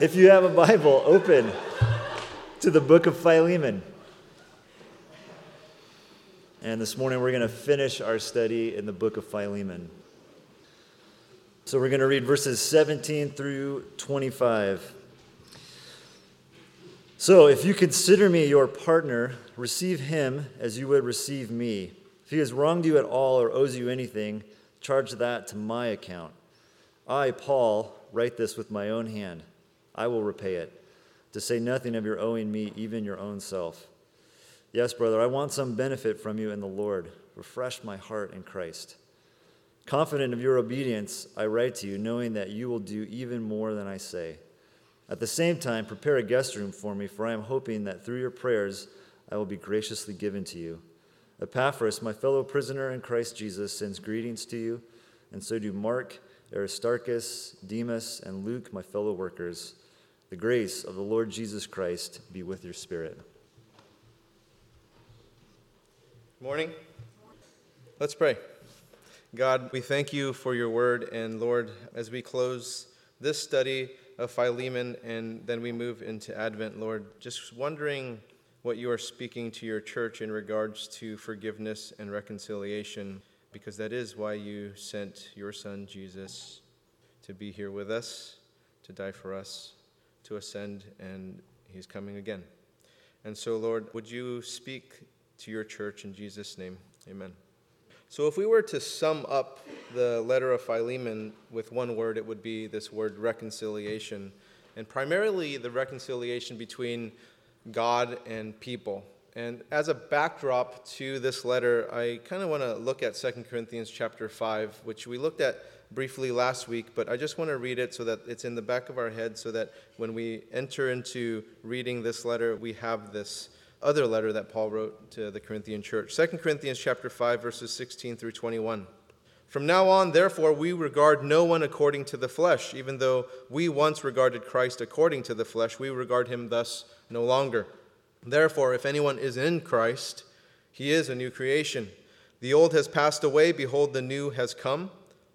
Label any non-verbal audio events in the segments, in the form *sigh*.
If you have a Bible, open to the book of Philemon. And this morning we're going to finish our study in the book of Philemon. So we're going to read verses 17 through 25. So if you consider me your partner, receive him as you would receive me. If he has wronged you at all or owes you anything, charge that to my account. I, Paul, write this with my own hand. I will repay it, to say nothing of your owing me even your own self. Yes, brother, I want some benefit from you in the Lord. Refresh my heart in Christ. Confident of your obedience, I write to you, knowing that you will do even more than I say. At the same time, prepare a guest room for me, for I am hoping that through your prayers I will be graciously given to you. Epaphras, my fellow prisoner in Christ Jesus, sends greetings to you, and so do Mark, Aristarchus, Demas, and Luke, my fellow workers. The grace of the Lord Jesus Christ be with your spirit. Morning. Let's pray. God, we thank you for your word, and Lord, as we close this study of Philemon and then we move into Advent, Lord, just wondering what you are speaking to your church in regards to forgiveness and reconciliation, because that is why you sent your son Jesus to be here with us, to die for us, to ascend, and he's coming again. And so, Lord, would you speak to your church in Jesus' name? Amen. So, if we were to sum up the letter of Philemon with one word, it would be this word reconciliation. And primarily the reconciliation between God and people. And as a backdrop to this letter, I kind of want to look at 2 Corinthians chapter 5, which we looked at briefly last week, but I just want to read it so that it's in the back of our head so that when we enter into reading this letter, we have this other letter that Paul wrote to the Corinthian church. 2 Corinthians chapter 5 verses 16 through 21. From now on, therefore, we regard no one according to the flesh, even though we once regarded Christ according to the flesh, we regard him thus no longer. Therefore, if anyone is in Christ, he is a new creation. The old has passed away, behold, the new has come.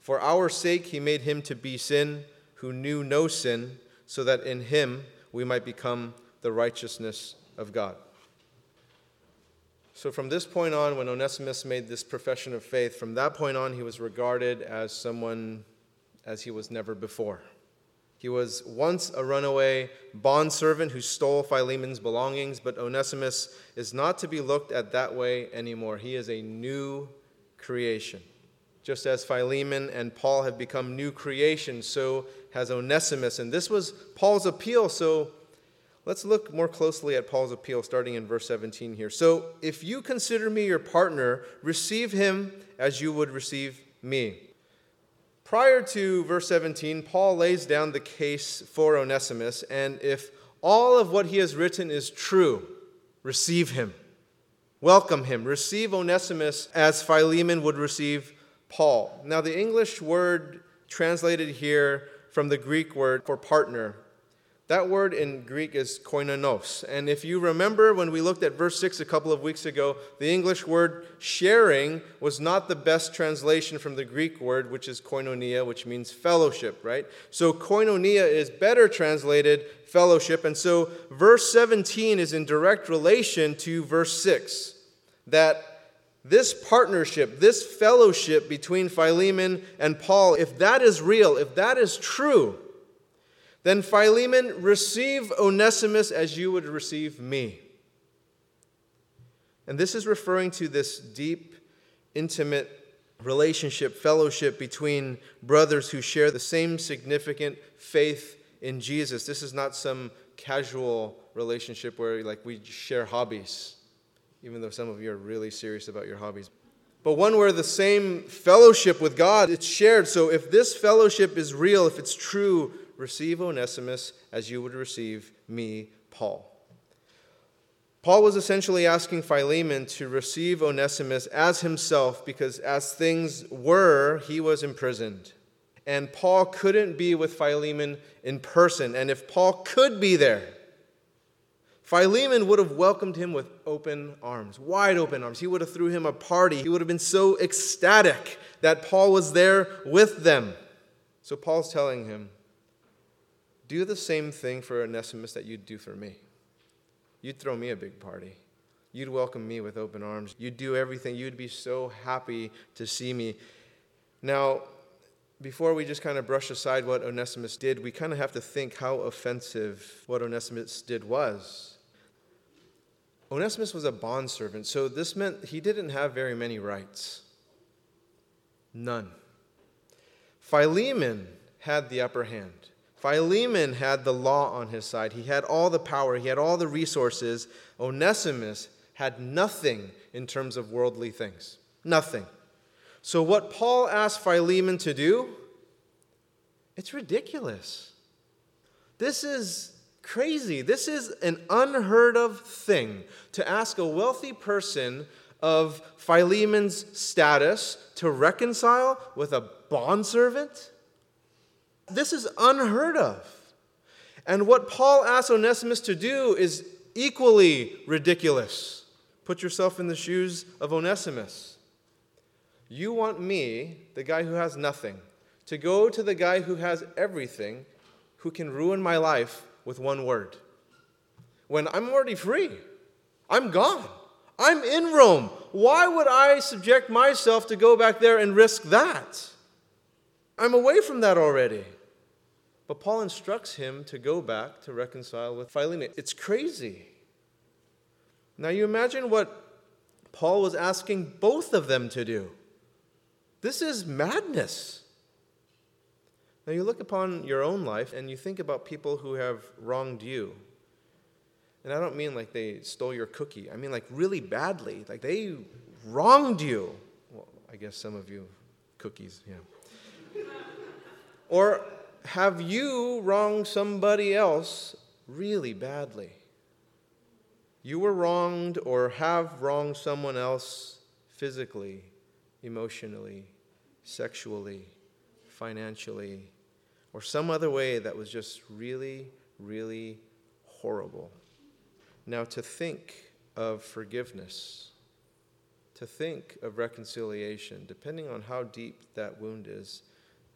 For our sake, he made him to be sin who knew no sin, so that in him we might become the righteousness of God. So, from this point on, when Onesimus made this profession of faith, from that point on, he was regarded as someone as he was never before. He was once a runaway bondservant who stole Philemon's belongings, but Onesimus is not to be looked at that way anymore. He is a new creation. Just as Philemon and Paul have become new creations, so has Onesimus. And this was Paul's appeal, so Let's look more closely at Paul's appeal starting in verse 17 here. So, if you consider me your partner, receive him as you would receive me. Prior to verse 17, Paul lays down the case for Onesimus, and if all of what he has written is true, receive him. Welcome him. Receive Onesimus as Philemon would receive Paul. Now, the English word translated here from the Greek word for partner that word in Greek is koinonos. And if you remember when we looked at verse 6 a couple of weeks ago, the English word sharing was not the best translation from the Greek word, which is koinonia, which means fellowship, right? So koinonia is better translated fellowship. And so verse 17 is in direct relation to verse 6. That this partnership, this fellowship between Philemon and Paul, if that is real, if that is true, then Philemon, receive Onesimus as you would receive me. And this is referring to this deep, intimate relationship, fellowship between brothers who share the same significant faith in Jesus. This is not some casual relationship where like we share hobbies, even though some of you are really serious about your hobbies. But one where the same fellowship with God it's shared. So if this fellowship is real, if it's true, receive Onesimus as you would receive me, Paul. Paul was essentially asking Philemon to receive Onesimus as himself because, as things were, he was imprisoned. And Paul couldn't be with Philemon in person. And if Paul could be there, Philemon would have welcomed him with open arms, wide open arms. He would have threw him a party. He would have been so ecstatic that Paul was there with them. So Paul's telling him, do the same thing for Onesimus that you'd do for me. You'd throw me a big party. You'd welcome me with open arms. You'd do everything. You'd be so happy to see me. Now, before we just kind of brush aside what Onesimus did, we kind of have to think how offensive what Onesimus did was. Onesimus was a bondservant, so this meant he didn't have very many rights. None. Philemon had the upper hand. Philemon had the law on his side. He had all the power, he had all the resources. Onesimus had nothing in terms of worldly things. Nothing. So, what Paul asked Philemon to do, it's ridiculous. This is crazy. This is an unheard of thing to ask a wealthy person of Philemon's status to reconcile with a bondservant. This is unheard of. And what Paul asks Onesimus to do is equally ridiculous. Put yourself in the shoes of Onesimus. You want me, the guy who has nothing, to go to the guy who has everything, who can ruin my life with one word. When I'm already free, I'm gone. I'm in Rome. Why would I subject myself to go back there and risk that? I'm away from that already. But Paul instructs him to go back to reconcile with Philemon. It's crazy. Now, you imagine what Paul was asking both of them to do. This is madness. Now, you look upon your own life and you think about people who have wronged you. And I don't mean like they stole your cookie, I mean like really badly. Like they wronged you. Well, I guess some of you, cookies, yeah. *laughs* or have you wronged somebody else really badly? You were wronged or have wronged someone else physically, emotionally, sexually, financially, or some other way that was just really, really horrible. Now, to think of forgiveness, to think of reconciliation, depending on how deep that wound is,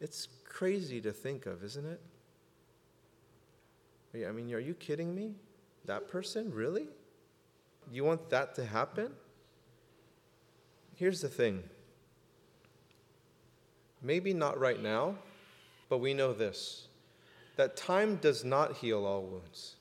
it's crazy to think of, isn't it? I mean, are you kidding me? That person? Really? You want that to happen? Here's the thing. Maybe not right now, but we know this that time does not heal all wounds.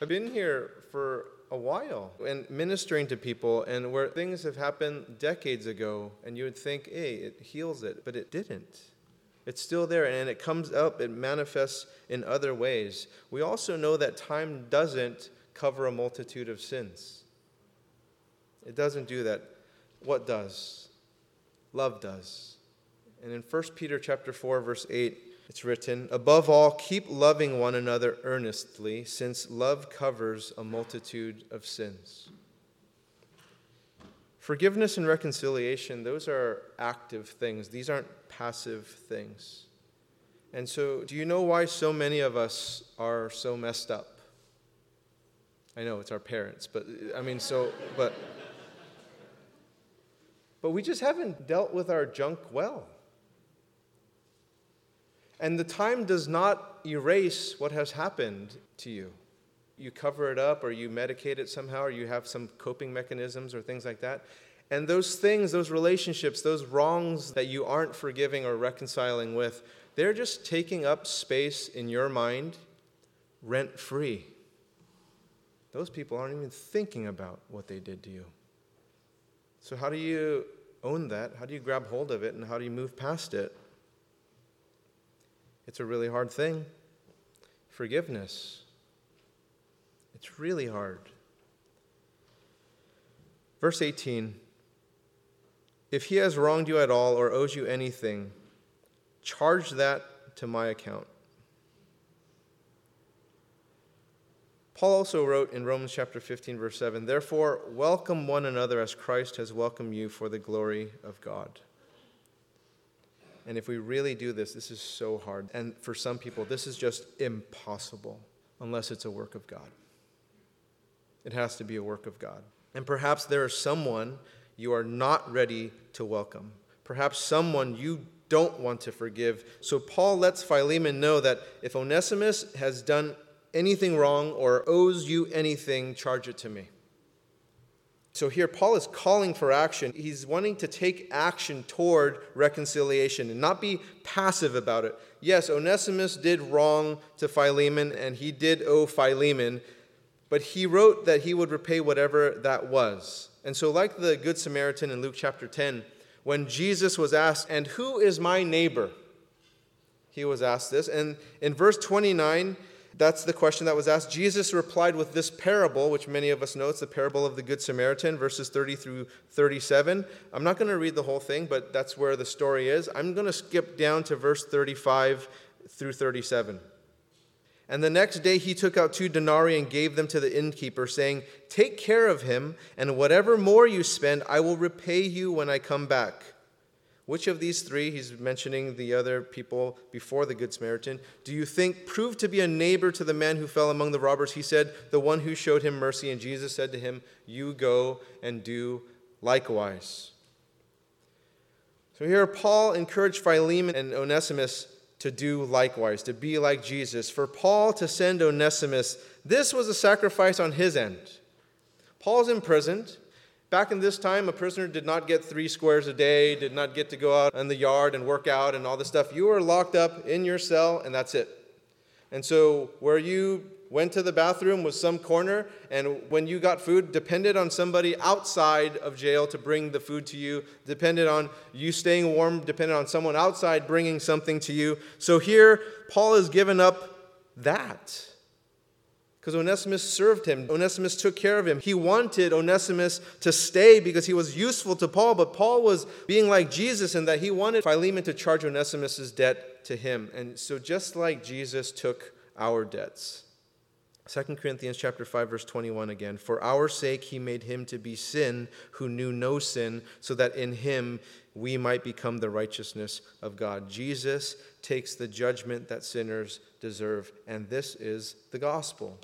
I've been here for a while and ministering to people and where things have happened decades ago and you would think hey it heals it but it didn't. It's still there and it comes up it manifests in other ways. We also know that time doesn't cover a multitude of sins. It doesn't do that. What does love does and in 1 peter chapter 4 verse 8 it's written, Above all, keep loving one another earnestly, since love covers a multitude of sins. Forgiveness and reconciliation, those are active things, these aren't passive things. And so, do you know why so many of us are so messed up? I know it's our parents, but I mean, so, but, but we just haven't dealt with our junk well. And the time does not erase what has happened to you. You cover it up, or you medicate it somehow, or you have some coping mechanisms or things like that. And those things, those relationships, those wrongs that you aren't forgiving or reconciling with, they're just taking up space in your mind rent free. Those people aren't even thinking about what they did to you. So, how do you own that? How do you grab hold of it? And how do you move past it? It's a really hard thing. Forgiveness. It's really hard. Verse 18 If he has wronged you at all or owes you anything, charge that to my account. Paul also wrote in Romans chapter 15, verse 7 Therefore, welcome one another as Christ has welcomed you for the glory of God. And if we really do this, this is so hard. And for some people, this is just impossible unless it's a work of God. It has to be a work of God. And perhaps there is someone you are not ready to welcome. Perhaps someone you don't want to forgive. So Paul lets Philemon know that if Onesimus has done anything wrong or owes you anything, charge it to me. So here, Paul is calling for action. He's wanting to take action toward reconciliation and not be passive about it. Yes, Onesimus did wrong to Philemon and he did owe Philemon, but he wrote that he would repay whatever that was. And so, like the Good Samaritan in Luke chapter 10, when Jesus was asked, And who is my neighbor? He was asked this. And in verse 29, that's the question that was asked. Jesus replied with this parable, which many of us know. It's the parable of the Good Samaritan, verses 30 through 37. I'm not going to read the whole thing, but that's where the story is. I'm going to skip down to verse 35 through 37. And the next day he took out two denarii and gave them to the innkeeper, saying, Take care of him, and whatever more you spend, I will repay you when I come back. Which of these three, he's mentioning the other people before the Good Samaritan, do you think proved to be a neighbor to the man who fell among the robbers? He said, The one who showed him mercy. And Jesus said to him, You go and do likewise. So here, Paul encouraged Philemon and Onesimus to do likewise, to be like Jesus. For Paul to send Onesimus, this was a sacrifice on his end. Paul's imprisoned. Back in this time, a prisoner did not get three squares a day, did not get to go out in the yard and work out and all this stuff. You were locked up in your cell, and that's it. And so, where you went to the bathroom was some corner, and when you got food, depended on somebody outside of jail to bring the food to you, depended on you staying warm, depended on someone outside bringing something to you. So here, Paul has given up that because Onesimus served him. Onesimus took care of him. He wanted Onesimus to stay because he was useful to Paul, but Paul was being like Jesus in that he wanted Philemon to charge Onesimus' debt to him. And so just like Jesus took our debts. 2 Corinthians chapter 5 verse 21 again for our sake he made him to be sin who knew no sin so that in him we might become the righteousness of God. Jesus takes the judgment that sinners deserve, and this is the gospel.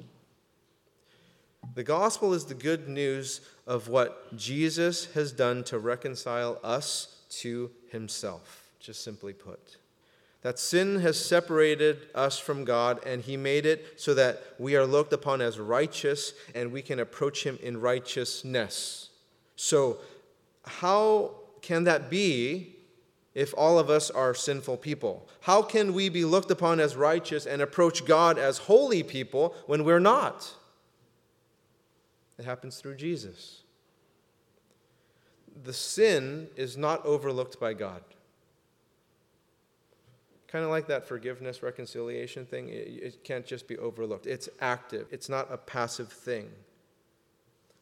The gospel is the good news of what Jesus has done to reconcile us to himself, just simply put. That sin has separated us from God, and He made it so that we are looked upon as righteous and we can approach Him in righteousness. So, how can that be if all of us are sinful people? How can we be looked upon as righteous and approach God as holy people when we're not? It happens through Jesus. The sin is not overlooked by God. Kind of like that forgiveness, reconciliation thing, it, can't just be overlooked. It's active, it's not a passive thing.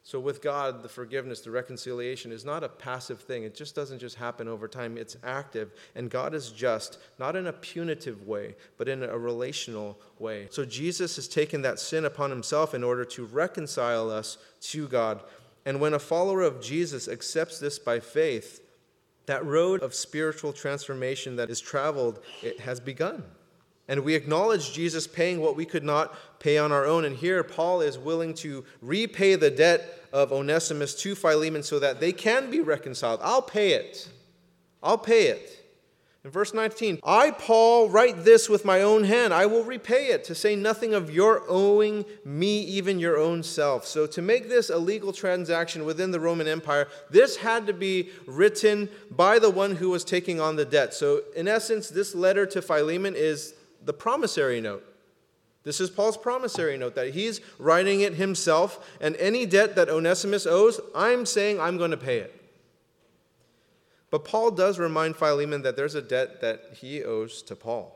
So, with God, the forgiveness, the reconciliation is not a passive thing. It just doesn't just happen over time. It's active. And God is just, not in a punitive way, but in a relational way. So, Jesus has taken that sin upon himself in order to reconcile us to God. And when a follower of Jesus accepts this by faith, that road of spiritual transformation that is traveled, it has begun. And we acknowledge Jesus paying what we could not pay on our own. And here, Paul is willing to repay the debt of Onesimus to Philemon so that they can be reconciled. I'll pay it. I'll pay it. In verse 19, I, Paul, write this with my own hand. I will repay it, to say nothing of your owing me even your own self. So, to make this a legal transaction within the Roman Empire, this had to be written by the one who was taking on the debt. So, in essence, this letter to Philemon is the promissory note. This is Paul's promissory note that he's writing it himself, and any debt that Onesimus owes, I'm saying I'm going to pay it. But Paul does remind Philemon that there's a debt that he owes to Paul.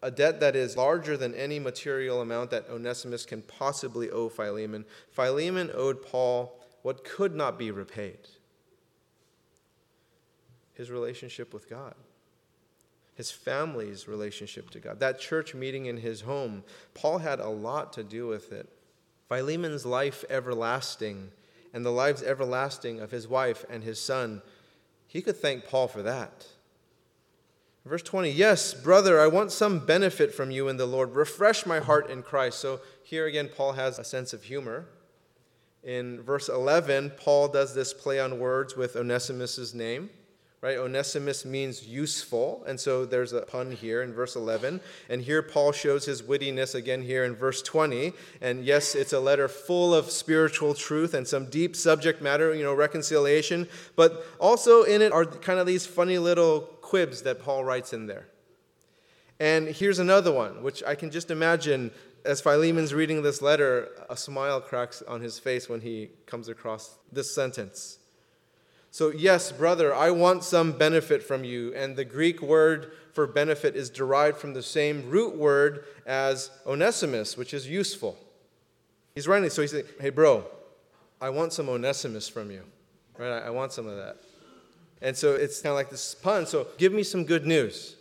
A debt that is larger than any material amount that Onesimus can possibly owe Philemon. Philemon owed Paul what could not be repaid his relationship with God, his family's relationship to God, that church meeting in his home. Paul had a lot to do with it. Philemon's life everlasting and the lives everlasting of his wife and his son, he could thank Paul for that. Verse 20, yes, brother, I want some benefit from you in the Lord. Refresh my heart in Christ. So here again, Paul has a sense of humor. In verse 11, Paul does this play on words with Onesimus's name right? Onesimus means useful, and so there's a pun here in verse 11. And here Paul shows his wittiness again here in verse 20. And yes, it's a letter full of spiritual truth and some deep subject matter, you know, reconciliation, but also in it are kind of these funny little quibs that Paul writes in there. And here's another one, which I can just imagine as Philemon's reading this letter, a smile cracks on his face when he comes across this sentence. So, yes, brother, I want some benefit from you. And the Greek word for benefit is derived from the same root word as Onesimus, which is useful. He's writing, so he's saying, hey, bro, I want some Onesimus from you. Right? I want some of that. And so it's kind of like this pun. So, give me some good news.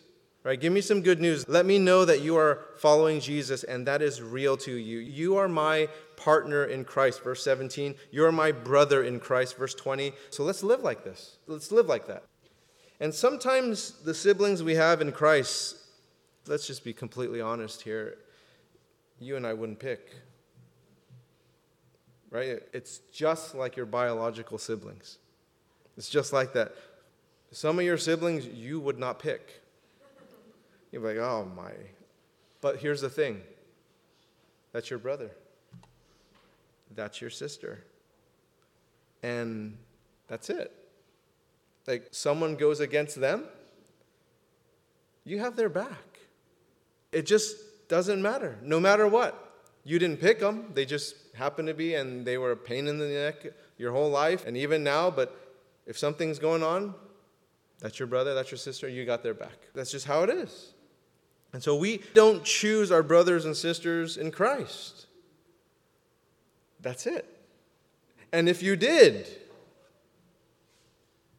Right? Give me some good news. Let me know that you are following Jesus and that is real to you. You are my partner in Christ. Verse 17. You're my brother in Christ. Verse 20. So let's live like this. Let's live like that. And sometimes the siblings we have in Christ, let's just be completely honest here, you and I wouldn't pick. Right? It's just like your biological siblings. It's just like that. Some of your siblings you would not pick. You're like, oh my. But here's the thing that's your brother, that's your sister. And that's it. Like, someone goes against them, you have their back. It just doesn't matter, no matter what. You didn't pick them, they just happened to be, and they were a pain in the neck your whole life, and even now. But if something's going on, that's your brother, that's your sister, you got their back. That's just how it is. And so we don't choose our brothers and sisters in Christ. That's it. And if you did,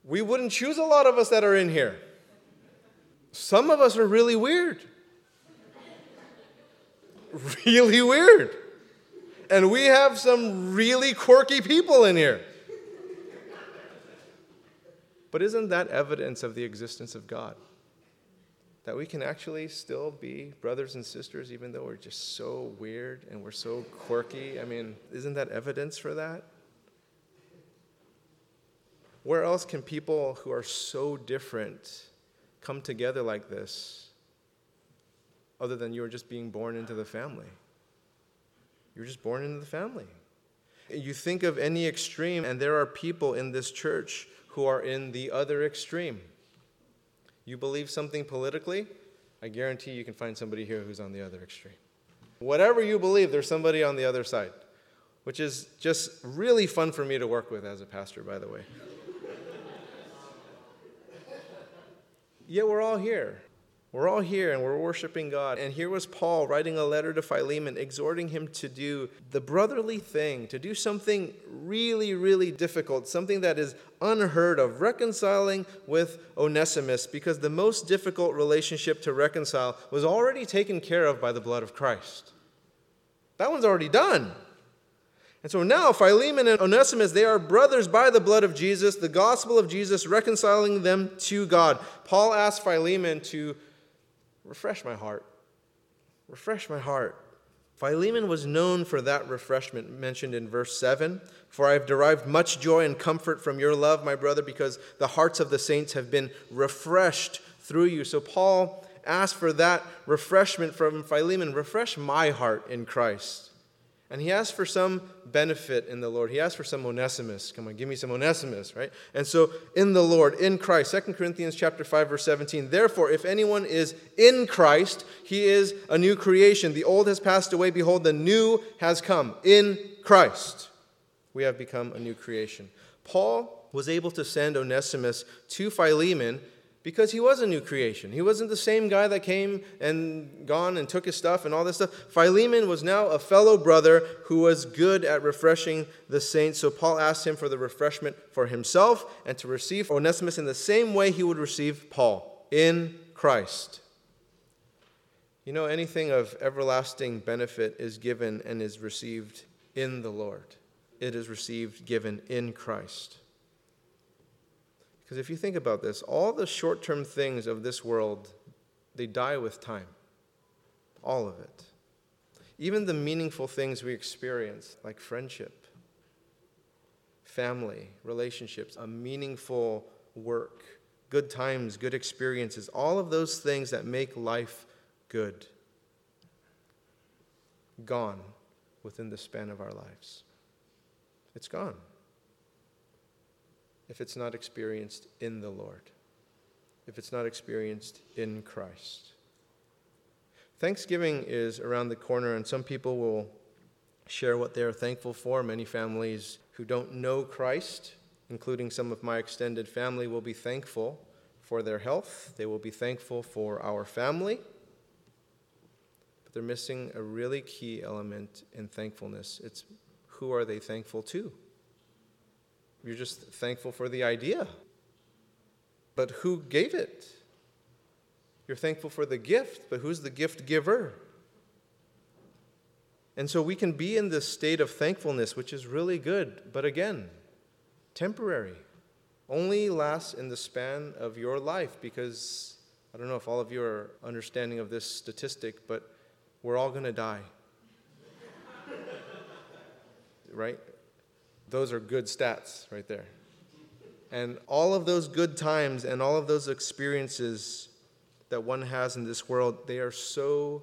we wouldn't choose a lot of us that are in here. Some of us are really weird. *laughs* Really weird. And we have some really quirky people in here. But isn't that evidence of the existence of God? That we can actually still be brothers and sisters even though we're just so weird and we're so quirky. I mean, isn't that evidence for that? Where else can people who are so different come together like this other than you are just being born into the family? You're just born into the family. You think of any extreme, and there are people in this church who are in the other extreme. You believe something politically, I guarantee you can find somebody here who's on the other extreme. Whatever you believe, there's somebody on the other side, which is just really fun for me to work with as a pastor, by the way. *laughs* Yet we're all here. We're all here and we're worshiping God. And here was Paul writing a letter to Philemon, exhorting him to do the brotherly thing, to do something really, really difficult, something that is unheard of, reconciling with Onesimus, because the most difficult relationship to reconcile was already taken care of by the blood of Christ. That one's already done. And so now, Philemon and Onesimus, they are brothers by the blood of Jesus, the gospel of Jesus reconciling them to God. Paul asked Philemon to refresh my heart. Refresh my heart. Philemon was known for that refreshment mentioned in verse 7. For I have derived much joy and comfort from your love, my brother, because the hearts of the saints have been refreshed through you. So Paul asked for that refreshment from Philemon. Refresh my heart in Christ. And he asked for some benefit in the Lord. He asked for some Onesimus. Come on, give me some Onesimus, right? And so in the Lord, in Christ, 2 Corinthians chapter 5, verse 17. Therefore, if anyone is in Christ, he is a new creation. The old has passed away. Behold, the new has come. In Christ, we have become a new creation. Paul was able to send Onesimus to Philemon because he was a new creation. He wasn't the same guy that came and gone and took his stuff and all this stuff. Philemon was now a fellow brother who was good at refreshing the saints. So Paul asked him for the refreshment for himself and to receive Onesimus in the same way he would receive Paul in Christ. You know, anything of everlasting benefit is given and is received in the Lord. It is received, given in Christ. Because if you think about this, all the short term things of this world, they die with time. All of it. Even the meaningful things we experience, like friendship, family, relationships, a meaningful work, good times, good experiences, all of those things that make life good, gone within the span of our lives. It's gone if it's not experienced in the Lord, if it's not experienced in Christ. Thanksgiving is around the corner, and some people will share what they're thankful for. Many families who don't know Christ, including some of my extended family, will be thankful for their health. They will be thankful for our family. But they're missing a really key element in thankfulness. It's who are they thankful to? You're just thankful for the idea. But who gave it? You're thankful for the gift, but who's the gift giver? And so we can be in this state of thankfulness, which is really good, but again, temporary. Only lasts in the span of your life because I don't know if all of you are understanding of this statistic, but we're all going to die. *laughs* right? Those are good stats right there. And all of those good times and all of those experiences that one has in this world, they are so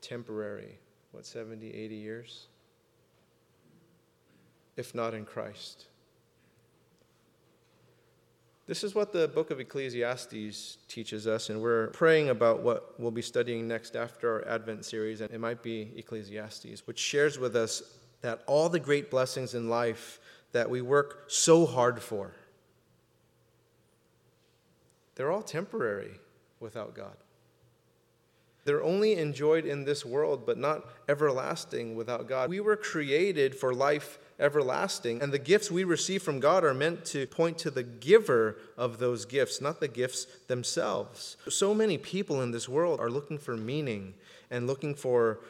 temporary. What, 70, 80 years? If not in Christ. This is what the book of Ecclesiastes teaches us, and we're praying about what we'll be studying next after our Advent series, and it might be Ecclesiastes, which shares with us that all the great blessings in life that we work so hard for, they're all temporary without God. They're only enjoyed in this world, but not everlasting without God. We were created for life everlasting, and the gifts we receive from God are meant to point to the giver of those gifts, not the gifts themselves. So many people in this world are looking for meaning and looking for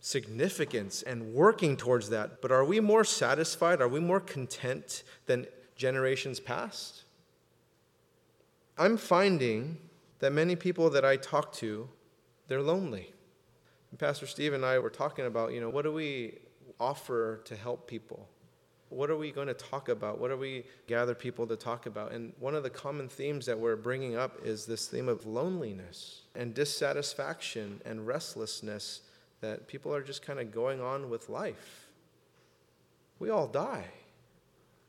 significance and working towards that, but are we more satisfied? Are we more content than generations past? I'm finding that many people that I talk to, they're lonely. And Pastor Steve and I were talking about, you know, what do we offer to help people? What are we going to talk about? What are we gather people to talk about? And one of the common themes that we're bringing up is this theme of loneliness and dissatisfaction and restlessness that people are just kind of going on with life. We all die.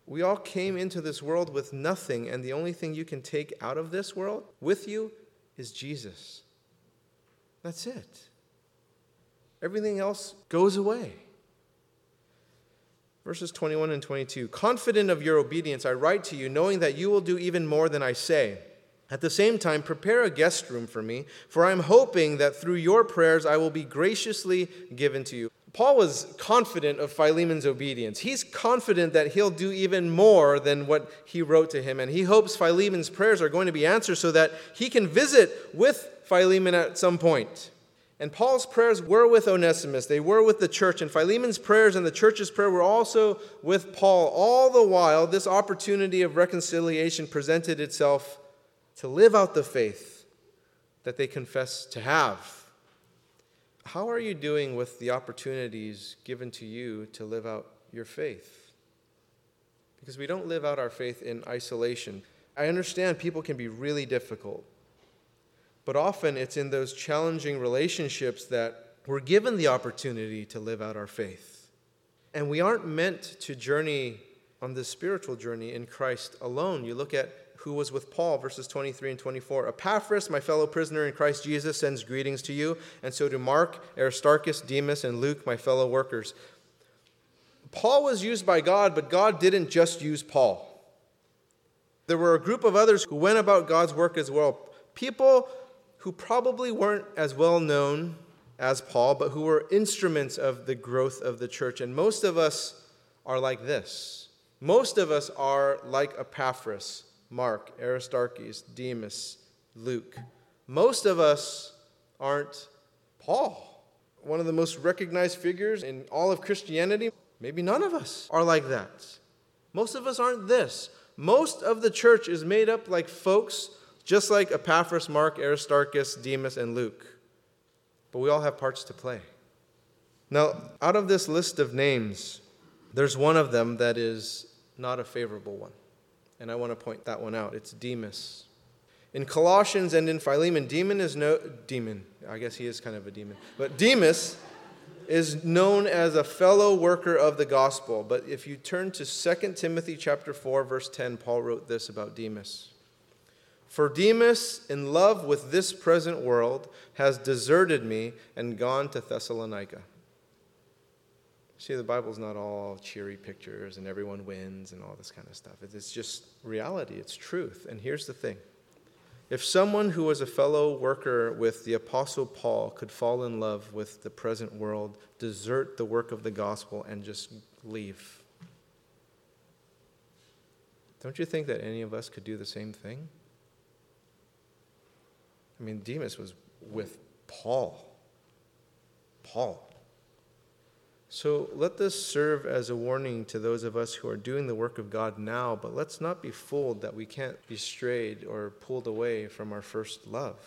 We all came into this world with nothing, and the only thing you can take out of this world with you is Jesus. That's it. Everything else goes away. Verses 21 and 22 Confident of your obedience, I write to you, knowing that you will do even more than I say. At the same time, prepare a guest room for me, for I am hoping that through your prayers I will be graciously given to you. Paul was confident of Philemon's obedience. He's confident that he'll do even more than what he wrote to him. And he hopes Philemon's prayers are going to be answered so that he can visit with Philemon at some point. And Paul's prayers were with Onesimus, they were with the church. And Philemon's prayers and the church's prayer were also with Paul. All the while, this opportunity of reconciliation presented itself to live out the faith that they confess to have. How are you doing with the opportunities given to you to live out your faith? Because we don't live out our faith in isolation. I understand people can be really difficult, but often it's in those challenging relationships that we're given the opportunity to live out our faith. And we aren't meant to journey on this spiritual journey in Christ alone. You look at who was with Paul, verses 23 and 24. Epaphras, my fellow prisoner in Christ Jesus, sends greetings to you, and so do Mark, Aristarchus, Demas, and Luke, my fellow workers. Paul was used by God, but God didn't just use Paul. There were a group of others who went about God's work as well. People who probably weren't as well known as Paul, but who were instruments of the growth of the church. And most of us are like this. Most of us are like Epaphras, Mark, Aristarchus, Demas, Luke. Most of us aren't Paul, one of the most recognized figures in all of Christianity. Maybe none of us are like that. Most of us aren't this. Most of the church is made up like folks just like Epaphras, Mark, Aristarchus, Demas, and Luke. But we all have parts to play. Now, out of this list of names, there's one of them that is not a favorable one. And I want to point that one out. It's Demas. In Colossians and in Philemon, demon is no demon. I guess he is kind of a demon. But Demas is known as a fellow worker of the gospel. But if you turn to 2 Timothy chapter 4 verse 10, Paul wrote this about Demas. For Demas, in love with this present world, has deserted me and gone to Thessalonica. See, the Bible's not all cheery pictures and everyone wins and all this kind of stuff. It's just reality, it's truth. And here's the thing if someone who was a fellow worker with the Apostle Paul could fall in love with the present world, desert the work of the gospel, and just leave, don't you think that any of us could do the same thing? I mean, Demas was with Paul. Paul. So let this serve as a warning to those of us who are doing the work of God now, but let's not be fooled that we can't be strayed or pulled away from our first love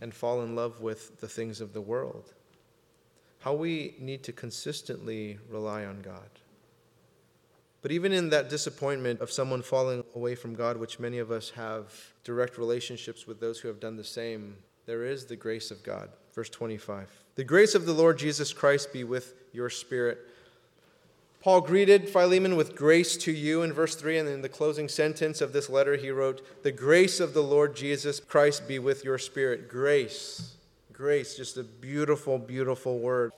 and fall in love with the things of the world. How we need to consistently rely on God. But even in that disappointment of someone falling away from God, which many of us have direct relationships with those who have done the same, there is the grace of God. Verse 25. The grace of the Lord Jesus Christ be with your spirit. Paul greeted Philemon with grace to you in verse 3, and in the closing sentence of this letter, he wrote, The grace of the Lord Jesus Christ be with your spirit. Grace. Grace, just a beautiful, beautiful word.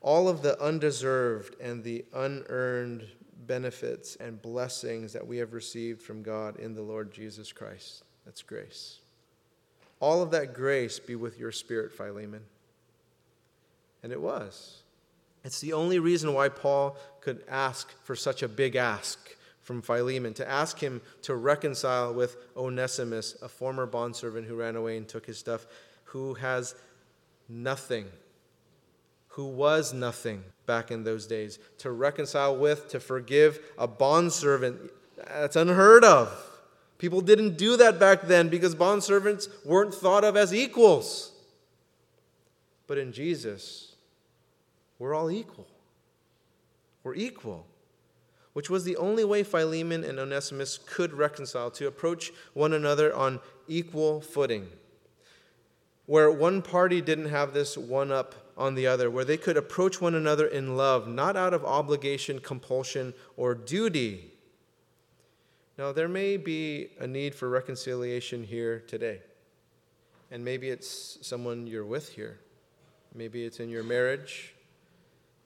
All of the undeserved and the unearned benefits and blessings that we have received from God in the Lord Jesus Christ. That's grace. All of that grace be with your spirit, Philemon. And it was. It's the only reason why Paul could ask for such a big ask from Philemon, to ask him to reconcile with Onesimus, a former bondservant who ran away and took his stuff, who has nothing, who was nothing back in those days. To reconcile with, to forgive a bondservant, that's unheard of. People didn't do that back then because bondservants weren't thought of as equals. But in Jesus, we're all equal. We're equal, which was the only way Philemon and Onesimus could reconcile, to approach one another on equal footing. Where one party didn't have this one up on the other, where they could approach one another in love, not out of obligation, compulsion, or duty. Now, there may be a need for reconciliation here today. And maybe it's someone you're with here. Maybe it's in your marriage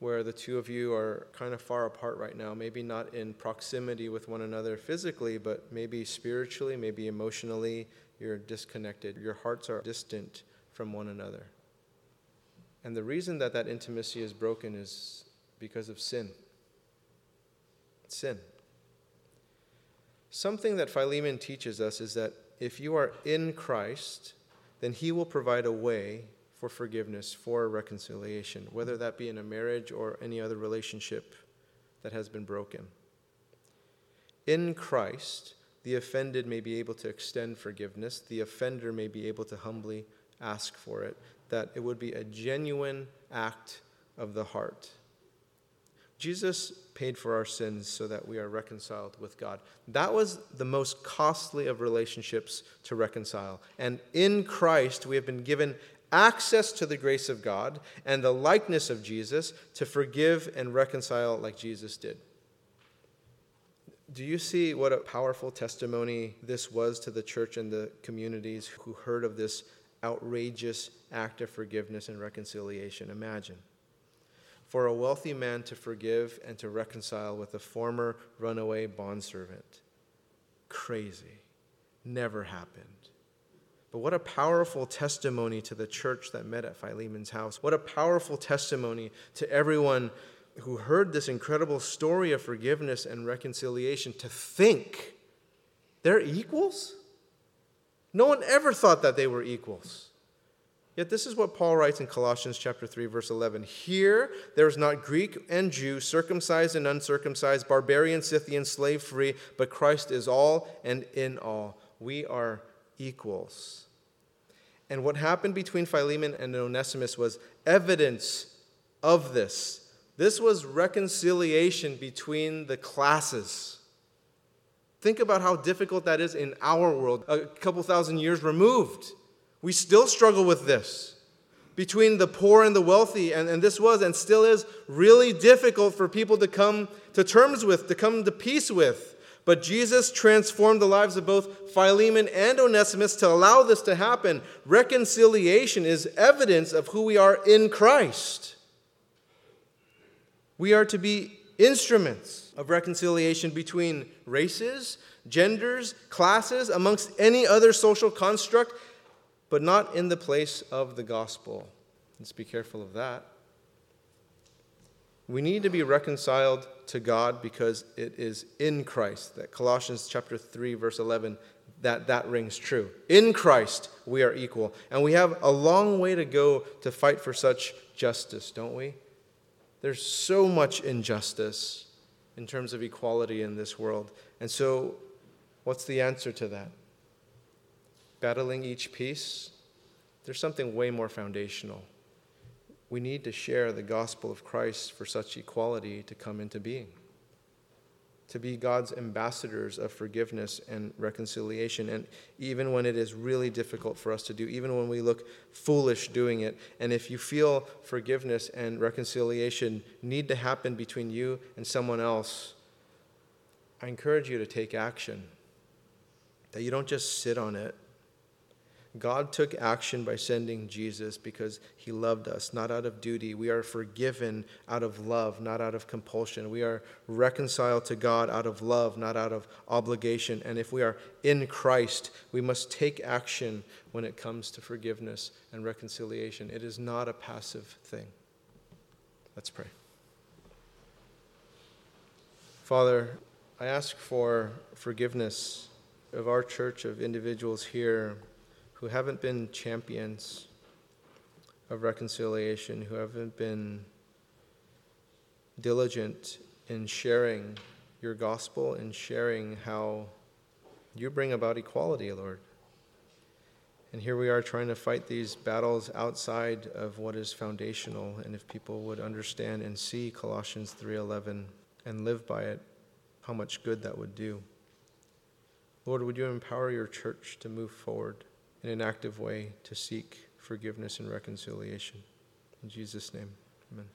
where the two of you are kind of far apart right now, maybe not in proximity with one another physically, but maybe spiritually, maybe emotionally, you're disconnected. Your hearts are distant from one another. And the reason that that intimacy is broken is because of sin. Sin. Something that Philemon teaches us is that if you are in Christ, then he will provide a way for forgiveness, for reconciliation, whether that be in a marriage or any other relationship that has been broken. In Christ, the offended may be able to extend forgiveness, the offender may be able to humbly ask for it, that it would be a genuine act of the heart. Jesus paid for our sins so that we are reconciled with God. That was the most costly of relationships to reconcile. And in Christ, we have been given access to the grace of God and the likeness of Jesus to forgive and reconcile like Jesus did. Do you see what a powerful testimony this was to the church and the communities who heard of this outrageous act of forgiveness and reconciliation? Imagine. For a wealthy man to forgive and to reconcile with a former runaway bondservant. Crazy. Never happened. But what a powerful testimony to the church that met at Philemon's house. What a powerful testimony to everyone who heard this incredible story of forgiveness and reconciliation to think they're equals? No one ever thought that they were equals. Yet this is what Paul writes in Colossians chapter 3 verse 11. Here there is not Greek and Jew, circumcised and uncircumcised, barbarian, Scythian, slave free, but Christ is all and in all. We are equals. And what happened between Philemon and Onesimus was evidence of this. This was reconciliation between the classes. Think about how difficult that is in our world, a couple thousand years removed. We still struggle with this between the poor and the wealthy. And, and this was and still is really difficult for people to come to terms with, to come to peace with. But Jesus transformed the lives of both Philemon and Onesimus to allow this to happen. Reconciliation is evidence of who we are in Christ. We are to be instruments of reconciliation between races, genders, classes, amongst any other social construct but not in the place of the gospel. Let's be careful of that. We need to be reconciled to God because it is in Christ that Colossians chapter 3 verse 11 that that rings true. In Christ we are equal and we have a long way to go to fight for such justice, don't we? There's so much injustice in terms of equality in this world. And so what's the answer to that? Battling each piece, there's something way more foundational. We need to share the gospel of Christ for such equality to come into being, to be God's ambassadors of forgiveness and reconciliation. And even when it is really difficult for us to do, even when we look foolish doing it, and if you feel forgiveness and reconciliation need to happen between you and someone else, I encourage you to take action. That you don't just sit on it, God took action by sending Jesus because he loved us, not out of duty. We are forgiven out of love, not out of compulsion. We are reconciled to God out of love, not out of obligation. And if we are in Christ, we must take action when it comes to forgiveness and reconciliation. It is not a passive thing. Let's pray. Father, I ask for forgiveness of our church, of individuals here who haven't been champions of reconciliation, who haven't been diligent in sharing your gospel and sharing how you bring about equality, Lord. And here we are trying to fight these battles outside of what is foundational. And if people would understand and see Colossians 3:11 and live by it, how much good that would do. Lord, would you empower your church to move forward? In an active way to seek forgiveness and reconciliation. In Jesus' name, amen.